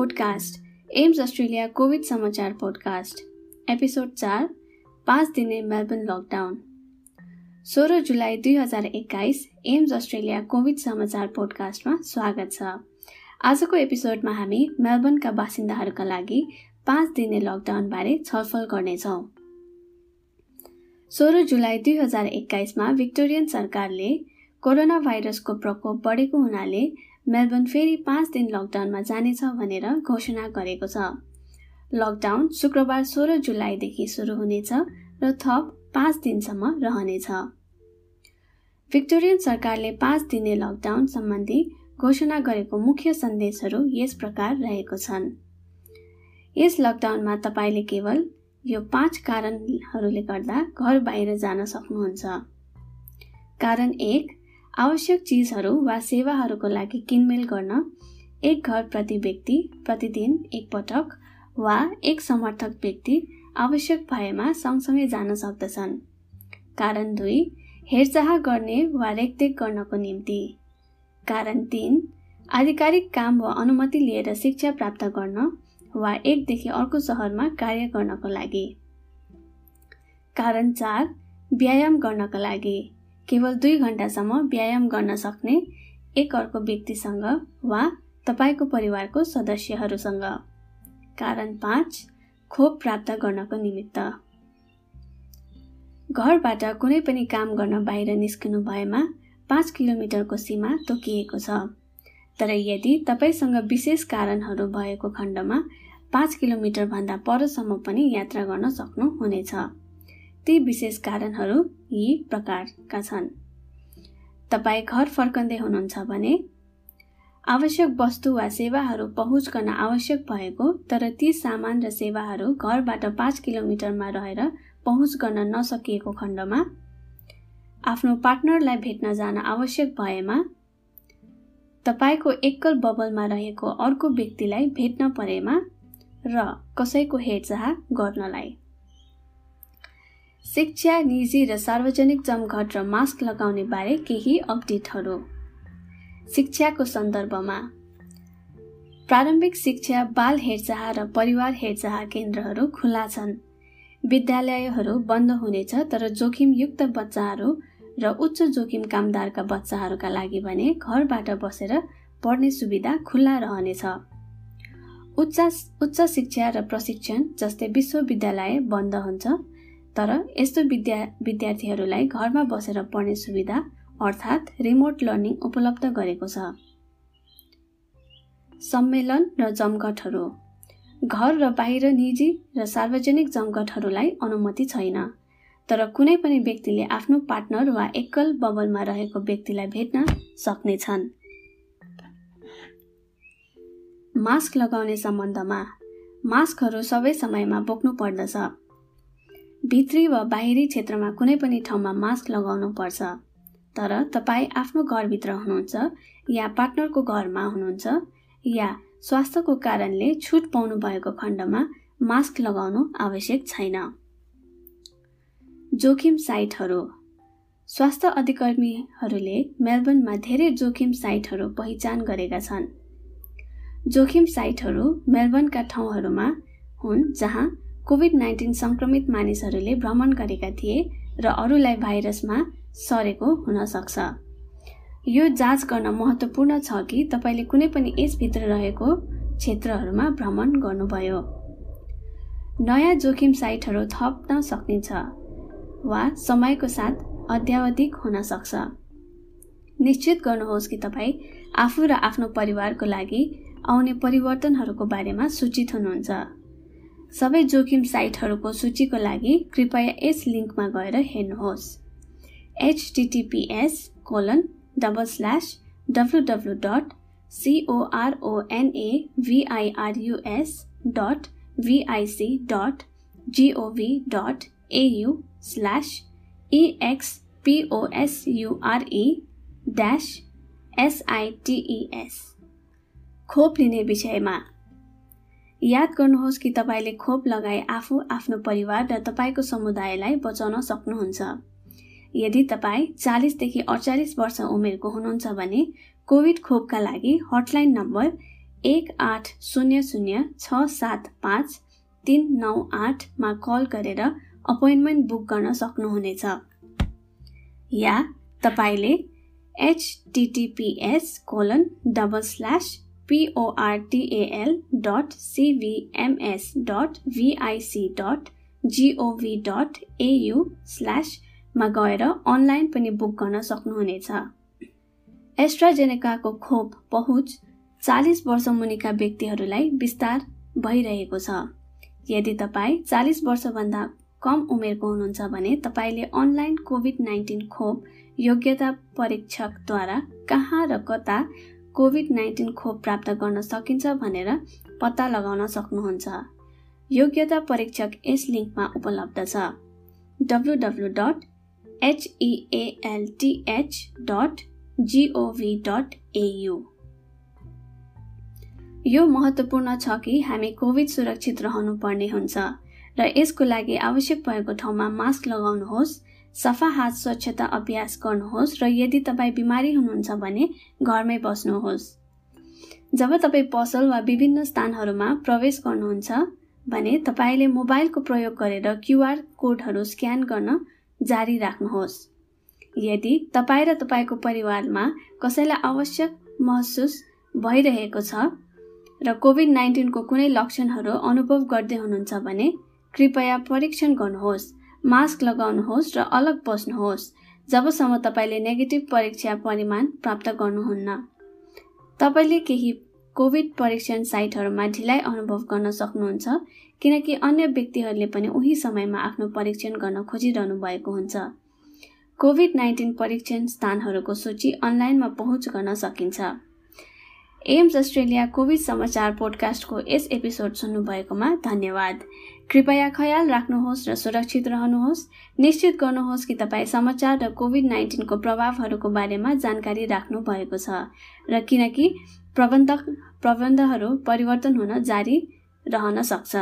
Podcast एम्स Australia covid समाचार podcast episode चार पाँच दिने मेलबर्न लकडाउन सोह्र जुलाई दुई हजार एक्काइस एम्स अस्ट्रेलिया कोभिड समाचार पोडकास्टमा स्वागत छ। आजको एपिसोडमा हामी मेलबर्नका बासिन्दाहरूका लागि पाँच दिने लकडाउनबारे छलफल गर्नेछौँ। सोह्र जुलाई दुई हजार एक्काइसमा भिक्टोरियन सरकारले कोरोना भाइरसको प्रकोप बढेको हुनाले मेलबर्न फेरि पाँच दिन लकडाउनमा जानेछ भनेर घोषणा गरेको छ। लकडाउन शुक्रबार सोह्र जुलाईदेखि सुरु हुनेछ र थप पाँच दिनसम्म रहनेछ। भिक्टोरियन सरकारले पाँच दिने लकडाउन सम्बन्धी घोषणा गरेको मुख्य सन्देशहरू यस प्रकार रहेको छन्। यस लकडाउनमा तपाईँले केवल यो पाँच कारणहरूले गर्दा घर बाहिर जान सक्नुहुन्छ। कारण एक आवश्यक चिजहरू वा सेवाहरूको लागि किनमेल गर्न एक घर प्रति व्यक्ति प्रतिदिन एकपटक वा एक समर्थक व्यक्ति आवश्यक भएमा सँगसँगै जान सक्दछन्। कारण दुई हेरचाह गर्ने वा रेखदेख गर्नको निम्ति। कारण तिन आधिकारिक काम वा अनुमति लिएर शिक्षा प्राप्त गर्न वा एकदेखि अर्को सहरमा कार्य गर्नको लागि। कारण चार व्यायाम गर्नका लागि। केवल दुई घन्टासम्म व्यायाम गर्न सक्ने एक अर्को व्यक्तिसँग वा तपाईँको परिवारको सदस्यहरूसँग। कारण पाँच खोप प्राप्त गर्नको निमित्त। घरबाट कुनै पनि काम गर्न बाहिर निस्किनु भएमा पाँच किलोमिटरको सीमा तोकिएको छ। तर यदि तपाईँसँग विशेष कारणहरू भएको खण्डमा पाँच किलोमिटरभन्दा परसम्म पनि यात्रा गर्न सक्नुहुनेछ। ती विशेष कारणहरू यी प्रकारका छन्। तपाईँ घर फर्कँदै हुनुहुन्छ भने आवश्यक वस्तु वा सेवाहरू पहुँच गर्न आवश्यक भएको तर ती सामान र सेवाहरू घरबाट पाँच किलोमिटरमा रहेर पहुँच गर्न नसकिएको खण्डमा आफ्नो पार्टनरलाई भेट्न जान आवश्यक भएमा तपाईँको एकल बबलमा रहेको अर्को व्यक्तिलाई भेट्न परेमा र कसैको हेरचाह गर्नलाई। शिक्षा निजी र सार्वजनिक जमघट र मास्क लगाउने बारे केही अपडेटहरू। शिक्षाको सन्दर्भमा। प्रारम्भिक शिक्षा बाल हेरचाह र परिवार हेरचाह केन्द्रहरू खुला छन्। विद्यालयहरू बन्द हुनेछ तर जोखिमयुक्त बच्चाहरू र उच्च जोखिम कामदारका बच्चाहरूका लागि भने घरबाट बसेर पढ्ने सुविधा खुल्ला रहनेछ। उच्च उच्च शिक्षा र प्रशिक्षण जस्तै विश्वविद्यालय बन्द हुन्छ। तर यस्तो विद्या विद्यार्थीहरूलाई घरमा बसेर पढ्ने सुविधा अर्थात् रिमोट लर्निङ उपलब्ध गरेको छ। सम्मेलन र जमघटहरू। घर र बाहिर निजी र सार्वजनिक जमघटहरूलाई अनुमति छैन। तर कुनै पनि व्यक्तिले आफ्नो पार्टनर वा एकल बबलमा रहेको व्यक्तिलाई भेट्न सक्नेछन्। मास्क लगाउने सम्बन्धमा। मास्कहरू सबै समयमा बोक्नु पर्दछ। भित्री वा बाहिरी क्षेत्रमा कुनै पनि ठाउँमा मास्क लगाउनु पर्छ। तर तपाईँ आफ्नो घरभित्र हुनुहुन्छ या पार्टनरको घरमा हुनुहुन्छ या स्वास्थ्यको कारणले छुट पाउनु भएको खण्डमा मास्क लगाउनु आवश्यक छैन। जोखिम साइटहरू। स्वास्थ्य अधिकर्मीहरूले मेलबर्नमा धेरै जोखिम साइटहरू पहिचान गरेका छन्। जोखिम साइटहरू मेलबर्नका ठाउँहरूमा हुन् जहाँ कोभिड नाइन्टिन सङ्क्रमित मानिसहरूले भ्रमण गरेका थिए र अरूलाई भाइरसमा सरेको हुन सक्छ यो जाँच गर्न महत्त्वपूर्ण छ कि तपाईँले कुनै पनि यसभित्र रहेको क्षेत्रहरूमा भ्रमण गर्नुभयो। नयाँ जोखिम साइटहरू थप्न सकिन्छ वा समयको साथ अध्यावधिक हुन सक्छ निश्चित गर्नुहोस् कि तपाईँ आफू र आफ्नो परिवारको लागि आउने परिवर्तनहरूको बारेमा सूचित हुनुहुन्छ। सबै जोखिम साइटहरूको सूचीको लागि कृपया यस लिङ्कमा गएर हेर्नुहोस् HTTPS colon double slash W W dot CORONAVIRUS dot VIC dot GOV dot AU slash EXPOSURE dash SITES खोप लिने विषयमा याद गर्नुहोस् कि तपाईँले खोप लगाए आफू आफ्नो परिवार र तपाईँको समुदायलाई बचाउन सक्नुहुन्छ। यदि तपाईँ चालिसदेखि अडचालिस वर्ष उमेरको हुनुहुन्छ भने कोभिड खोपका लागि हटलाइन नम्बर एक आठ शून्य शून्य छ सात पाँच तिन नौ आठमा कल गरेर अपोइन्टमेन्ट बुक गर्न सक्नुहुनेछ। या तपाईँले HTTPS colon double slash PORTAL dot CVMS dot VIC dot GOV dot AU स्ल्यासमा गएर अनलाइन पनि बुक गर्न सक्नुहुनेछ। एस्ट्राजेनेकाको खोप पहुँच चालिस वर्ष मुनिका व्यक्तिहरूलाई विस्तार भइरहेको छ। यदि तपाईँ चालिस वर्षभन्दा कम उमेरको हुनुहुन्छ भने तपाईँले अनलाइन कोभिड नाइन्टिन खोप योग्यता परीक्षकद्वारा कहाँ र कता कोभिड नाइन्टिन खोप प्राप्त गर्न सकिन्छ भनेर पत्ता लगाउन सक्नुहुन्छ। योग्यता परीक्षक यस लिङ्कमा उपलब्ध छ। W W dot HEALTH dot GOV dot AU यो महत्त्वपूर्ण छ कि हामी कोभिड सुरक्षित रहनुपर्ने हुन्छ र यसको लागि आवश्यक भएको ठाउँमा मास्क लगाउनुहोस् सफा हात स्वच्छता अभ्यास गर्नुहोस् र यदि तपाईँ बिमारी हुनुहुन्छ भने घरमै बस्नुहोस्। जब तपाईँ पसल वा विभिन्न स्थानहरूमा प्रवेश गर्नुहुन्छ भने तपाईँले मोबाइलको प्रयोग गरेर क्युआर कोडहरू स्क्यान गर्न जारी राख्नुहोस्। यदि तपाईँ र तपाईँको परिवारमा कसैलाई आवश्यक महसुस भइरहेको छ र कोभिड नाइन्टिनको कुनै लक्षणहरू अनुभव गर्दै हुनुहुन्छ भने कृपया परीक्षण गर्नुहोस्। मास्क लगाउनुहोस् र अलग बस्नुहोस्। जबसम्म तपाईँले नेगेटिभ परीक्षा परिमाण प्राप्त गर्नुहुन्न। तपाईँले केही कोभिड परीक्षण साइटहरूमा ढिलाइ अनुभव गर्न सक्नुहुन्छ किनकि अन्य व्यक्तिहरूले पनि उही समयमा आफ्नो परीक्षण गर्न खोजिरहनु भएको हुन्छ। कोभिड नाइन्टिन परीक्षण स्थानहरूको सूची अनलाइनमा पहुँच गर्न सकिन्छ। एम्स अस्ट्रेलिया कोभिड समाचार पोडकास्टको यस एपिसोड सुन्नुभएकोमा धन्यवाद। कृपया ख्याल राख्नुहोस् र सुरक्षित रहनुहोस्। निश्चित गर्नुहोस् कि तपाईँ समाचार र कोभिड नाइन्टिनको प्रभावहरूको बारेमा जानकारी राख्नु भएको छ र किनकि प्रबन्धक प्रबन्धहरू परिवर्तन हुन जारी रहन सक्छ।